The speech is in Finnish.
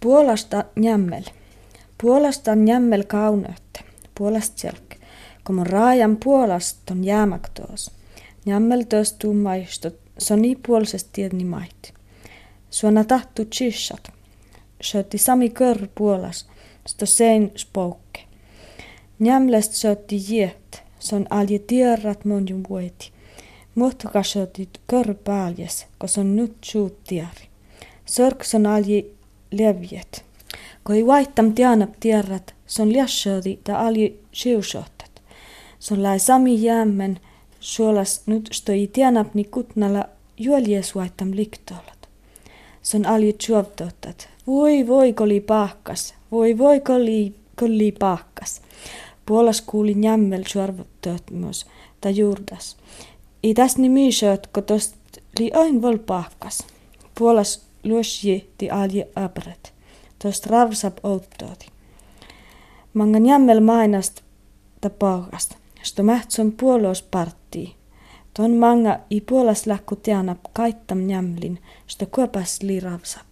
Puolasta jämmel. Puolasta on jämmel kauneutte. Puolast selk. Como raajan puolast on jäämaktoos. Jämmel toistuu maistot. Soni puolsest tiedni maiti. Suona tahtu chishat. Sjötti sami kör puolas. Sto sein spoukke. Jämlest sötti jiet. Son alje tierrat monjum vueti. Muhtukasjotit kör pääljes, kos on nyt suut tiari. Sörks on alje levjet. Ko ei vaihtam tianap tierrat, son liassödi ta alji siusohtat. Son lai sami jäämmen, suolas nyt stoi tianap ni kutnala juolies vaihtam liktolat. Son alji tjuovtohtat. Voi voi koli pahkas, voi voi koli, koli pahkas. Puolas kuuli jämmel suorvottoot myös, ta juurdas. I täs nimi söt, ko tost li ain vol pahkas. Puolas luosji ti alje abret. Tost ravsap outtooti. Mangan jämmel mainast ta pahkast. Sto mähtson puolos partii. Ton manga i puolas lähku teana kaittam jämlin, sto kuopas li ravsap.